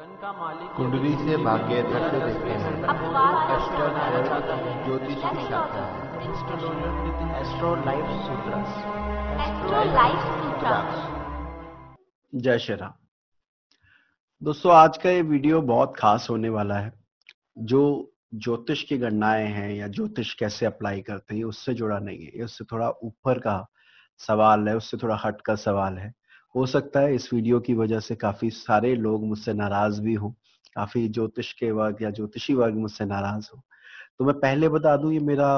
गगन का मालिक कुंडली से भाग्य दृष्टि देखते हैं। है। ज्योतिष की शाखा है। Astro life Sutras astro life Sutra जय श्री राम। दोस्तों आज का ये वीडियो बहुत खास होने वाला है। जो ज्योतिष की गणनाएँ हैं या ज्योतिष कैसे अप्लाई करते हैं उससे जुड़ा नहीं है। ये उससे थोड़ा ऊपर का सवाल है उससे थोड़ा हट का सवाल है। हो सकता है इस वीडियो की वजह से काफ़ी सारे लोग मुझसे नाराज़ भी हों, काफ़ी ज्योतिष के वर्ग या ज्योतिषी वर्ग मुझसे नाराज़ हो। तो मैं पहले बता दूँ, ये मेरा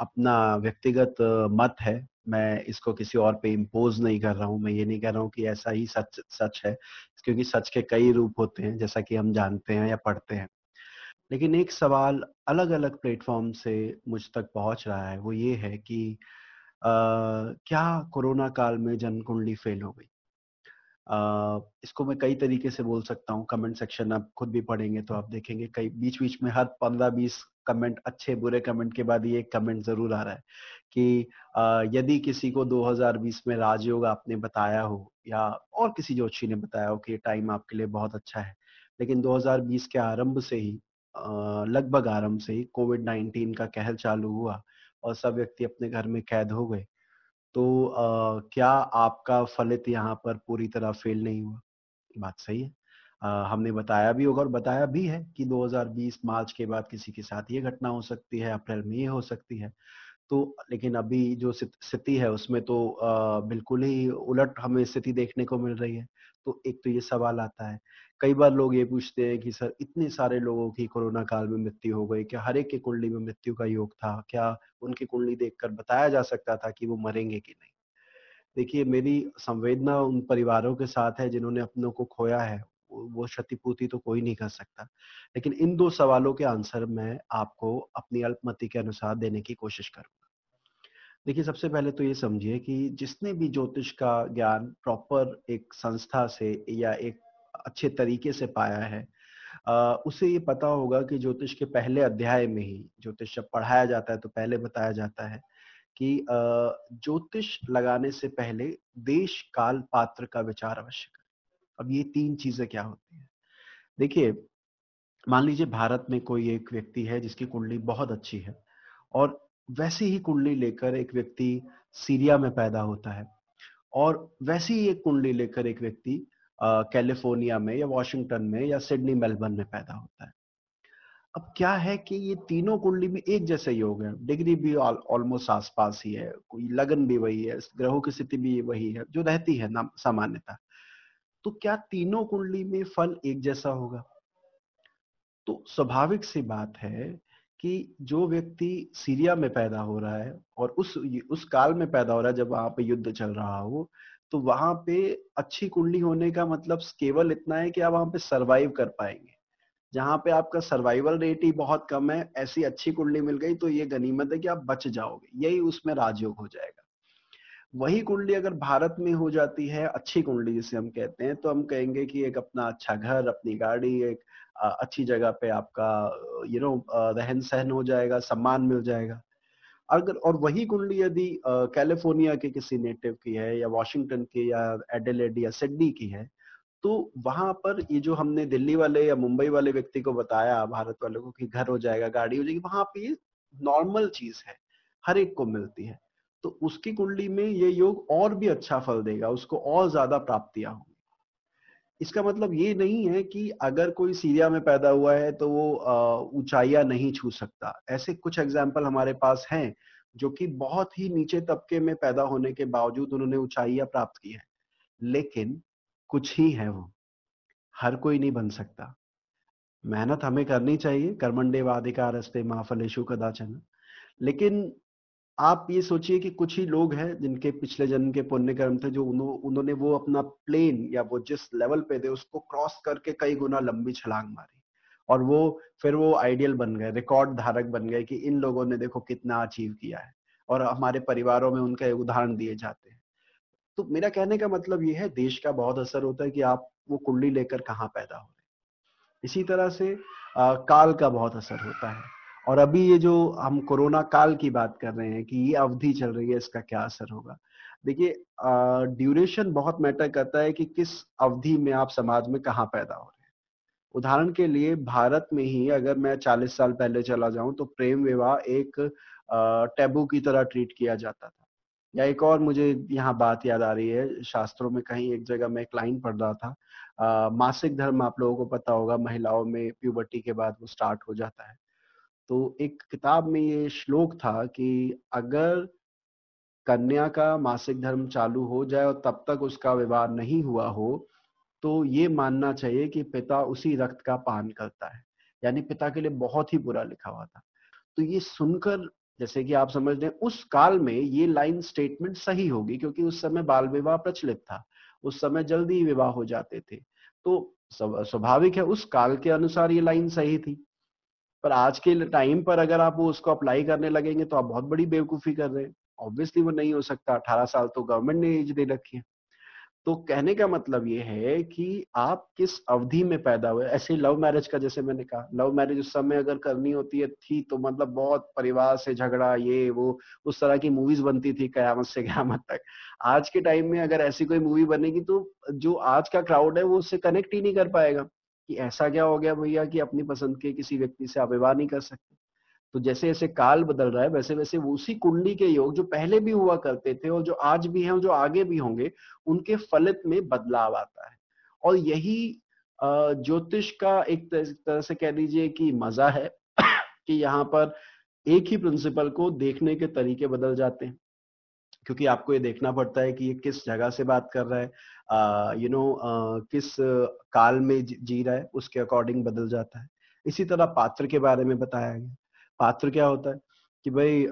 अपना व्यक्तिगत मत है। मैं इसको किसी और पे इम्पोज नहीं कर रहा हूँ। मैं ये नहीं कह रहा हूँ कि ऐसा ही सच सच है, क्योंकि सच के कई रूप होते हैं, जैसा कि हम जानते हैं या पढ़ते हैं। लेकिन एक सवाल अलग अलग प्लेटफॉर्म से मुझ तक पहुँच रहा है, वो ये है कि क्या कोरोना काल में जन कुंडली फेल हो गई? अ, इसको मैं कई तरीके से बोल सकता हूँ कमेंट सेक्शन आप खुद भी पढ़ेंगे तो आप देखेंगे कई बीच बीच में हर पंद्रह बीस कमेंट अच्छे बुरे कमेंट के बाद ये कमेंट ज़रूर आ रहा है कि अ, यदि किसी को 2020 में राजयोग आपने बताया हो या और किसी ज्योतिषी ने बताया हो कि ये टाइम आपके लिए बहुत अच्छा है लेकिन 2020 के आरंभ से ही लगभग आरंभ से ही कोविड 19 का कहर चालू हुआ और सब व्यक्ति अपने घर में कैद हो गए। तो अ, क्या आपका फलित यहाँ पर पूरी तरह फेल नहीं हुआ? बात सही है। अ, हमने बताया भी होगा और बताया भी है कि 2020 मार्च के बाद किसी के साथ ये घटना हो सकती है अप्रैल में ये हो सकती है। तो लेकिन अभी जो स्थिति है उसमें तो अ, बिल्कुल ही उलट हमें स्थिति देखने को मिल रही है। तो एक तो ये सवाल आता है। कई बार लोग ये पूछते हैं कि, सर, इतने सारे लोगों की कोरोना काल में मृत्यु हो गई, क्या हर एक की कुंडली में मृत्यु का योग था? क्या उनकी कुंडली देखकर बताया जा सकता था कि वो मरेंगे कि नहीं? देखिए, मेरी संवेदना उन परिवारों के साथ है जिन्होंने अपनों को खोया है। वो क्षतिपूर्ति तो कोई नहीं कर सकता। लेकिन इन दो सवालों के आंसर मैं आपको अपनी अल्पमति के अनुसार देने की कोशिश करूँगा। देखिए, सबसे पहले तो ये समझिए कि जिसने भी ज्योतिष का ज्ञान प्रॉपर एक संस्था से या एक अच्छे तरीके से पाया है उसे ये पता होगा कि ज्योतिष के पहले अध्याय में ही, ज्योतिष जब पढ़ाया जाता है तो पहले बताया जाता है कि ज्योतिष लगाने से पहले देश काल पात्र का विचार अवश्य करें। अब ये तीन चीज़ें क्या होती है? देखिए, मान लीजिए भारत में कोई एक व्यक्ति है जिसकी कुंडली बहुत अच्छी है और वैसे ही कुंडली लेकर एक व्यक्ति सीरिया में पैदा होता है। और वैसी ही एक कुंडली लेकर एक व्यक्ति कैलिफ़ोर्निया में या वॉशिंगटन में या सिडनी, मेलबर्न में पैदा होता है। अब क्या है कि ये तीनों कुंडली में एक जैसे योग है। डिग्री भी ऑलमोस्ट आसपास ही है, कोई लगन भी वही है, ग्रहों की स्थिति भी वही है, जो रहती है ना सामान्यता। तो क्या तीनों कुंडली में फल एक जैसा होगा? तो स्वाभाविक सी बात है कि जो व्यक्ति सीरिया में पैदा हो रहा है और उस उस काल में पैदा हो रहा है, जब वहाँ पे युद्ध चल रहा हो तो वहाँ पे अच्छी कुंडली होने का मतलब केवल इतना है कि आप वहाँ पे सरवाइव कर पाएँगे। जहाँ पे आपका सर्वाइवल रेट ही बहुत कम है, ऐसी अच्छी कुंडली मिल गई तो ये गनीमत है कि आप बच जाओगे। यही उसमें राजयोग हो जाएगा। वही कुंडली अगर भारत में हो जाती है, अच्छी कुंडली जिसे हम कहते हैं तो हम कहेंगे कि एक अपना अच्छा घर, अपनी गाड़ी, एक अच्छी जगह पे आपका यू नो रहन सहन हो जाएगा, सम्मान मिल जाएगा। अगर, और वही कुंडली यदि कैलिफ़ोर्निया के किसी नेटिव की है या वॉशिंगटन की या एडेलेड या सिडनी की है तो वहाँ पर ये जो हमने दिल्ली वाले या मुंबई वाले व्यक्ति को बताया, भारत वालों को कि घर हो जाएगा, गाड़ी हो जाएगी, वहाँ पे ये नॉर्मल चीज़ है, हर एक को मिलती है। तो उसकी कुंडली में ये योग और भी अच्छा फल देगा, उसको और ज़्यादा प्राप्तियाँ होंगी इसका मतलब ये नहीं है कि अगर कोई सीरिया में पैदा हुआ है तो वो ऊंचाइयाँ नहीं छू सकता। ऐसे कुछ एग्ज़ाम्पल हमारे पास हैं जो कि बहुत ही नीचे तबके में पैदा होने के बावजूद उन्होंने ऊंचाइयाँ प्राप्त की है। लेकिन कुछ ही है वो। हर कोई नहीं बन सकता। मेहनत हमें करनी चाहिए। कर्मंडे वाधिकार रस्ते महाफलेशु कदाचन। लेकिन आप ये सोचिए कि कुछ ही लोग हैं जिनके पिछले जन्म के पुण्य कर्म थे जो उन्हों, उन्होंने वो अपना प्लेन या वो जिस लेवल पे थे उसको क्रॉस करके कई गुना लंबी छलांग मारी। और वो फिर वो आइडियल बन गए रिकॉर्ड धारक बन गए कि इन लोगों ने देखो कितना अचीव किया है और हमारे परिवारों में उनके उदाहरण दिए जाते हैं। तो मेरा कहने का मतलब ये है देश का बहुत असर होता है कि आप वो कुंडली लेकर कहाँ पैदा हो इसी तरह से आ, काल का बहुत असर होता है। और अभी ये जो हम कोरोना काल की बात कर रहे हैं कि ये अवधि चल रही है इसका क्या असर होगा? देखिए ड्यूरेशन बहुत मैटर करता है कि किस अवधि में आप समाज में कहाँ पैदा हो रहे हैं। उदाहरण के लिए भारत में ही अगर मैं 40 साल पहले चला जाऊँ तो प्रेम विवाह एक टैबू की तरह ट्रीट किया जाता था। या एक और मुझे यहाँ बात याद आ रही है शास्त्रों में कहीं एक जगह मैं एक लाइन पढ़ रहा था आ, मासिक धर्म आप लोगों को पता होगा महिलाओं में प्यूबर्टी के बाद वो स्टार्ट हो जाता है। तो एक किताब में ये श्लोक था कि अगर कन्या का मासिक धर्म चालू हो जाए और तब तक उसका विवाह नहीं हुआ हो तो ये मानना चाहिए कि पिता उसी रक्त का पान करता है। यानी पिता के लिए बहुत ही बुरा लिखा हुआ था। तो ये सुनकर, जैसे कि आप समझ रहे उस काल में ये लाइन स्टेटमेंट सही होगी क्योंकि उस समय बाल विवाह प्रचलित था। उस समय जल्दी विवाह हो जाते थे। तो स्वाभाविक है, उस काल के अनुसार ये लाइन सही थी। पर आज के टाइम पर अगर आप वो उसको अप्लाई करने लगेंगे तो आप बहुत बड़ी बेवकूफ़ी कर रहे हैं। ऑब्वियसली वो नहीं हो सकता। अठारह साल तो गवर्नमेंट ने एज दे रखी है। तो कहने का मतलब ये है कि आप किस अवधि में पैदा हुए? ऐसे लव मैरिज का जैसे मैंने कहा। लव मैरिज उस समय अगर करनी होती है, थी तो मतलब बहुत परिवार से झगड़ा, ये, वो, उस तरह की मूवीज़ बनती थी कयामत से कयामत तक। आज के टाइम में अगर ऐसी कोई मूवी बनेगी तो जो आज का क्राउड है वो उससे कनेक्ट ही नहीं कर पाएगा। कि ऐसा क्या हो गया भैया कि अपनी पसंद के किसी व्यक्ति से आप विवाह नहीं कर सकते? तो जैसे जैसे काल बदल रहा है, वैसे वैसे उसी कुंडली के योग जो पहले भी हुआ करते थे और जो आज भी हैं और जो आगे भी होंगे, उनके फलित में बदलाव आता है। और यही ज्योतिष का एक तरह से कह लीजिए कि मज़ा है कि यहाँ पर एक ही प्रिंसिपल को देखने के तरीके बदल जाते हैं। क्योंकि आपको ये देखना पड़ता है कि ये किस जगह से बात कर रहा है यू नो किस काल में जी रहा है, उसके अकॉर्डिंग बदल जाता है। इसी तरह पात्र के बारे में बताया गया। पात्र क्या होता है कि भाई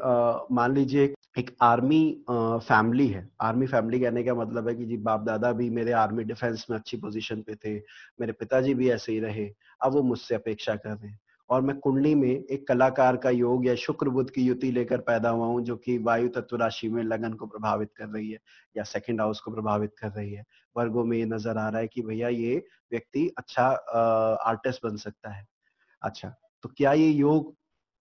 मान लीजिए एक आर्मी फैमिली है। आर्मी फैमिली कहने का मतलब है कि जी बाप दादा भी मेरे आर्मी डिफेंस में अच्छी पोजीशन पे थे, मेरे पिताजी भी ऐसे ही रहे, अब वो मुझसे अपेक्षा कर रहे हैं। और मैं कुंडली में एक कलाकार का योग या शुक्र बुद्ध की युति लेकर पैदा हुआ हूँ, जो कि वायु तत्व राशि में लगन को प्रभावित कर रही है या सेकंड हाउस को प्रभावित कर रही है। वर्गों में ये नज़र आ रहा है कि भैया ये व्यक्ति अच्छा आर्टिस्ट बन सकता है। अच्छा तो क्या ये योग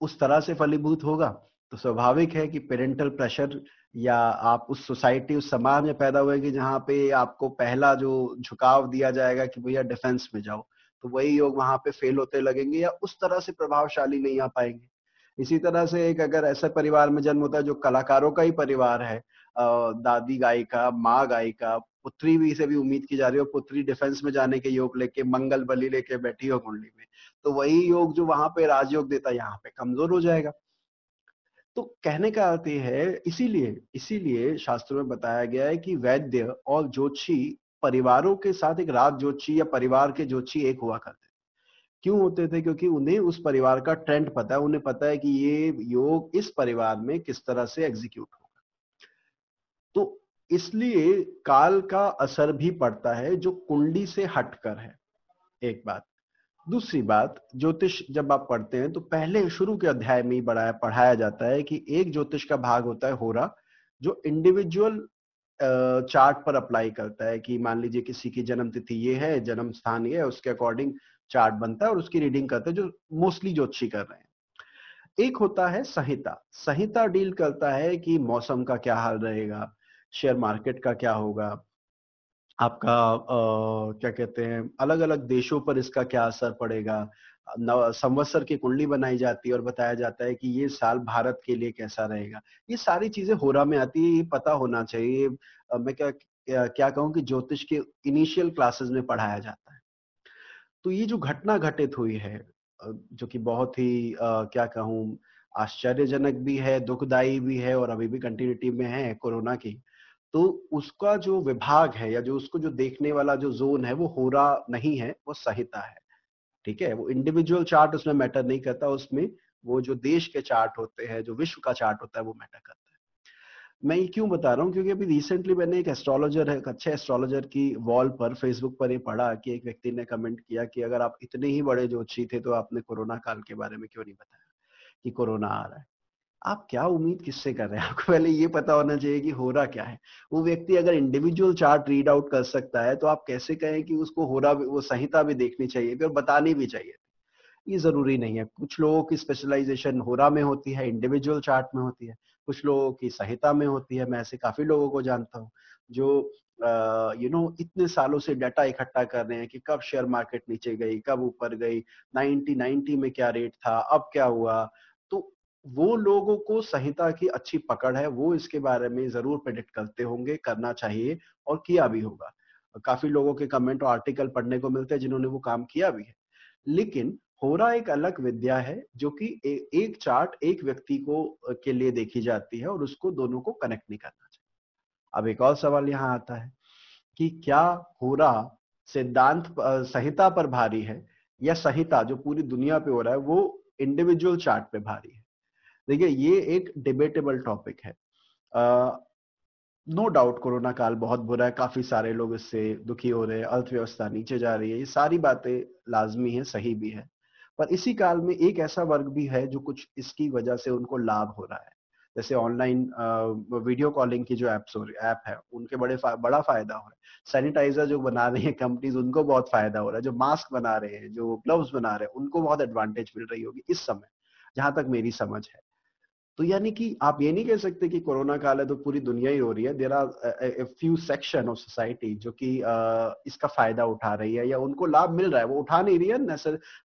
उस तरह से फलीभूत होगा? तो स्वाभाविक है कि पेरेंटल प्रेशर या आप उस सोसाइटी उस समाज में पैदा हुए कि जहाँ पे आपको पहला जो झुकाव दिया जाएगा कि भैया डिफेंस में जाओ। तो वही योग वहाँ पे फेल होते लगेंगे या उस तरह से प्रभावशाली नहीं आ पाएँगे। इसी तरह से एक अगर ऐसा परिवार में जन्म होता है जो कलाकारों का ही परिवार है दादी गायिका, माँ गायिका, पुत्री भी से भी उम्मीद की जा रही हो, पुत्री डिफेंस में जाने के योग लेके, मंगल बलि लेके बैठी हो कुंडली में तो वही योग जो वहाँ पे राजयोग देता है, यहाँ पे कमज़ोर हो जाएगा। तो कहने का अर्थ है, इसीलिए इसीलिए शास्त्रों में बताया गया है कि वैद्य और ज्योतिषी परिवारों के साथ एक राज ज्योतिषी या परिवार के ज्योतिषी एक हुआ करते क्यों होते थे? क्योंकि उन्हें उस परिवार का ट्रेंड पता है, उन्हें पता है कि ये योग इस परिवार में किस तरह से एग्जीक्यूट होगा। तो इसलिए काल का असर भी पड़ता है, जो कुंडली से हटकर है। एक बात। दूसरी बात, ज्योतिष जब आप पढ़ते हैं तो पहले शुरू के अध्याय में ही बढ़ाया पढ़ाया जाता है कि एक ज्योतिष का भाग होता है होरा, जो इंडिविजुअल चार्ट पर अप्लाई करता है कि मान लीजिए किसी की जन्म तिथि ये है जन्म स्थान ये है उसके अकॉर्डिंग चार्ट बनता है और उसकी रीडिंग करते हैं जो मोस्टली ज्योतिषी कर रहे हैं। एक होता है संहिता। संहिता डील करता है कि मौसम का क्या हाल रहेगा शेयर मार्केट का क्या होगा आपका आ, क्या कहते हैं अलग अलग देशों पर इसका क्या असर पड़ेगा संवत्सर की कुंडली बनाई जाती है और बताया जाता है कि ये साल भारत के लिए कैसा रहेगा। ये सारी चीज़ें होरा में आती है पता होना चाहिए। मैं क्या क्या कहूँ कि ज्योतिष के इनिशियल क्लासेस में पढ़ाया जाता है। तो ये जो घटना घटित हुई है जो कि बहुत ही क्या कहूँ, आश्चर्यजनक भी है, दुखदायी भी है और अभी भी कंटिन्यूटी में है कोरोना की तो उसका जो विभाग है या जो उसको जो देखने वाला जो जोन है वो होरा नहीं है, वो सहिता है। ठीक है? वो इंडिविजुअल चार्ट उसमें मैटर नहीं करता, उसमें वो जो देश के चार्ट होते हैं, जो विश्व का चार्ट होता है, वो मैटर करता है। मैं ये क्यों बता रहा हूँ? क्योंकि अभी रिसेंटली मैंने एक एस्ट्रोलॉजर है एक अच्छे एस्ट्रोलॉजर की वॉल पर फेसबुक पर ये पढ़ा कि एक व्यक्ति ने कमेंट किया कि अगर आप इतने ही बड़े जोशी थे तो आपने कोरोना काल के बारे में क्यों नहीं बताया कि कोरोना आ रहा है? आप क्या उम्मीद किससे कर रहे हैं? आपको पहले ये पता होना चाहिए कि हो रहा क्या है। वो व्यक्ति अगर इंडिविजुअल चार्ट रीड आउट कर सकता है तो आप कैसे कहें कि उसको हो रहा वो संहिता भी देखनी चाहिए और बतानी भी चाहिए ये ज़रूरी नहीं है। कुछ लोगों की स्पेशलाइजेशन होरा में होती है इंडिविजुअल चार्ट में होती है। कुछ लोगों की संहिता में होती है। मैं ऐसे काफ़ी लोगों को जानता हूँ जो यू नो you know, इतने सालों से डाटा इकट्ठा कर रहे हैं कि कब शेयर मार्केट नीचे गई कब ऊपर गई 90 90 में क्या रेट था अब क्या हुआ वो लोगों को संहिता की अच्छी पकड़ है वो इसके बारे में ज़रूर प्रेडिक्ट करते होंगे करना चाहिए और किया भी होगा। काफ़ी लोगों के कमेंट और आर्टिकल पढ़ने को मिलते हैं जिन्होंने वो काम किया भी है। लेकिन होरा एक अलग विद्या है जो कि ए, एक चार्ट एक व्यक्ति को के लिए देखी जाती है और उसको दोनों को कनेक्ट नहीं करना चाहिए। अब एक और सवाल यहाँ आता है कि क्या होरा सिद्धांत संहिता पर भारी है या संहिता जो पूरी दुनिया पे हो रहा है वो इंडिविजुअल चार्ट पे भारी है? देखिए ये एक डिबेटेबल टॉपिक है। नो डाउट कोरोना काल बहुत बुरा है काफ़ी सारे लोग इससे दुखी हो रहे हैं अर्थव्यवस्था नीचे जा रही है ये सारी बातें लाजमी है सही भी है। पर इसी काल में एक ऐसा वर्ग भी है जो कुछ इसकी वजह से उनको लाभ हो रहा है। जैसे ऑनलाइन वीडियो कॉलिंग की जो एप्स ऐप है उनके बड़े फा, बड़ा फ़ायदा हो रहा है। सैनिटाइजर जो बना रही है कंपनीज़ उनको बहुत फ़ायदा हो रहा है। जो मास्क बना रहे हैं जो ग्लव्स बना रहे हैं उनको बहुत एडवांटेज मिल रही होगी इस समय जहाँ तक मेरी समझ है। तो यानी कि आप ये नहीं कह सकते कि कोरोना काल है तो पूरी दुनिया ही हो रही है। There are few section of society जो कि uh, इसका फ़ायदा उठा रही है या उनको लाभ मिल रहा है। वो उठा नहीं रही है।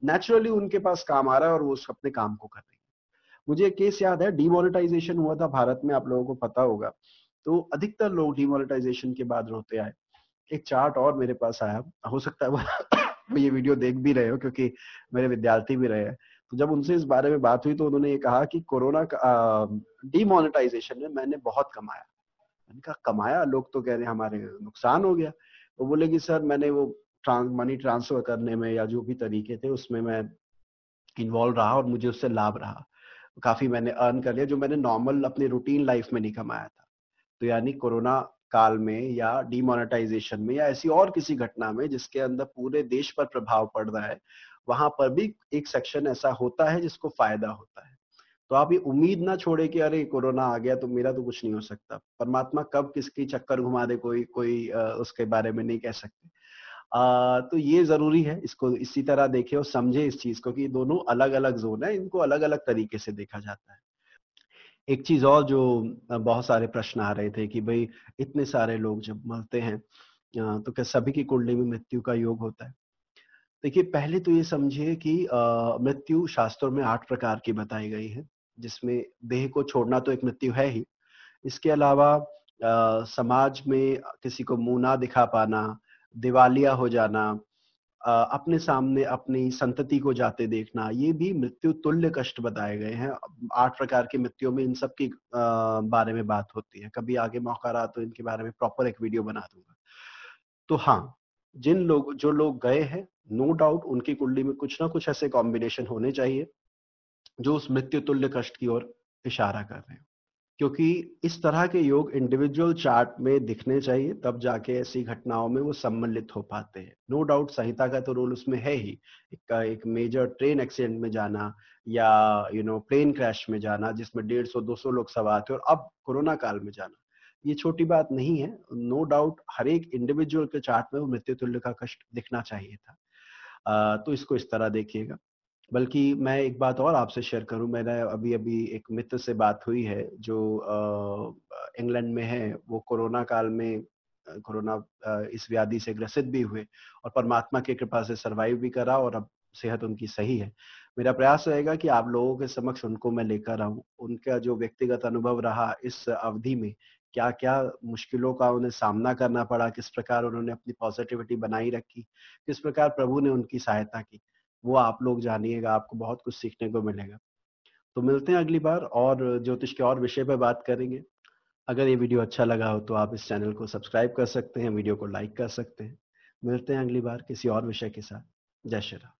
नेचुरली उनके पास काम आ रहा है और वो अपने काम को कर रही है। मुझे एक केस याद है। डिमोनेटाइजेशन हुआ था भारत में आप लोगों को पता होगा। तो अधिकतर लोग डिमोनिटाइजेशन के बाद रोते आए। एक चार्ट और मेरे पास आया। हो सकता है ये वीडियो देख भी रहे हो क्योंकि मेरे विद्यार्थी भी रहे हैं। तो जब उनसे इस बारे में बात हुई तो उन्होंने ये कहा कि कोरोना का डिमोनेटाइजेशन में मैंने बहुत कमाया। मैंने कहा, कमाया? लोग तो कह रहे हैं हमारे नुकसान हो गया। तो बोले कि, सर, मैंने वो ट्रांस मनी ट्रांसफ़र करने में या जो भी तरीके थे, उसमें मैं इन्वॉल्व रहा और मुझे उससे लाभ रहा। काफ़ी मैंने अर्न कर लिया, जो मैंने नॉर्मल अपने रूटीन लाइफ में नहीं कमाया था। तो यानी कोरोना काल में या डिमोनेटाइजेशन में या ऐसी और किसी घटना में जिसके अंदर पूरे देश पर प्रभाव पड़ रहा है वहाँ पर भी एक सेक्शन ऐसा होता है जिसको फ़ायदा होता है। तो आप ये उम्मीद ना छोड़े कि अरे कोरोना आ गया तो मेरा तो कुछ नहीं हो सकता। परमात्मा कब किसकी चक्कर घुमा दे कोई कोई उसके बारे में नहीं कह सकते। आ, तो ये ज़रूरी है इसको इसी तरह देखे और समझे इस चीज़ को कि दोनों अलग अलग जोन है इनको अलग अलग तरीके से देखा जाता है। एक चीज़ और जो बहुत सारे प्रश्न आ रहे थे कि भाई इतने सारे लोग जब मरते हैं तो क्या सभी की कुंडली में मृत्यु का योग होता है? देखिए पहले तो ये समझिए कि मृत्यु शास्त्रों में आठ प्रकार की बताई गई है जिसमें देह को छोड़ना तो एक मृत्यु है ही। इसके अलावा आ, समाज में किसी को मुँह ना दिखा पाना दिवालिया हो जाना आ, अपने सामने अपनी संतति को जाते देखना ये भी मृत्यु तुल्य कष्ट बताए गए हैं। आठ प्रकार की मृत्यु में इन सब की आ, बारे में बात होती है। कभी आगे मौका रहा तो इनके बारे में प्रॉपर एक वीडियो बना दूँगा। तो हाँ जिन लोग जो लोग गए हैं नो डाउट उनकी कुंडली में कुछ ना कुछ ऐसे कॉम्बिनेशन होने चाहिए जो उस मृत्यु तुल्य कष्ट की ओर इशारा कर रहे हैं। क्योंकि इस तरह के योग इंडिविजुअल चार्ट में दिखने चाहिए तब जाके ऐसी घटनाओं में वो सम्मिलित हो पाते हैं। नो डाउट संहिता का तो रोल उसमें है ही। एक, एक मेजर ट्रेन एक्सीडेंट में जाना या यू नो प्लेन क्रैश में जाना जिसमें डेढ़ सौ दो सौ लोग सवार थे और अब कोरोना काल में जाना। ये छोटी बात नहीं है। नो no डाउट हर एक इंडिविजुअल के चार्ट में वो मृत्यु तुल्य का कष्ट दिखना चाहिए था। तो इसको इस तरह देखिएगा। बल्कि मैं एक बात और आपसे शेयर करूँ, मैंने अभी अभी एक मित्र से बात हुई है जो इंग्लैंड में है। वो कोरोना काल में कोरोना इस व्याधि से ग्रसित भी हुए और परमात्मा की कृपा से सरवाइव भी करा और अब सेहत उनकी सही है। मेरा प्रयास रहेगा कि आप लोगों के समक्ष उनको मैं लेकर आऊँ, उनका जो व्यक्तिगत अनुभव रहा इस अवधि में क्या क्या मुश्किलों का उन्हें सामना करना पड़ा, किस प्रकार उन्होंने अपनी पॉजिटिविटी बनाई रखी, किस प्रकार प्रभु ने उनकी सहायता की, वो आप लोग जानिएगा, आपको बहुत कुछ सीखने को मिलेगा। तो मिलते हैं अगली बार और ज्योतिष के और विषय पर बात करेंगे। अगर ये वीडियो अच्छा लगा हो तो आप इस चैनल को सब्सक्राइब कर सकते हैं, वीडियो को लाइक कर सकते हैं। मिलते हैं अगली बार किसी और विषय के साथ। जय श्री राम।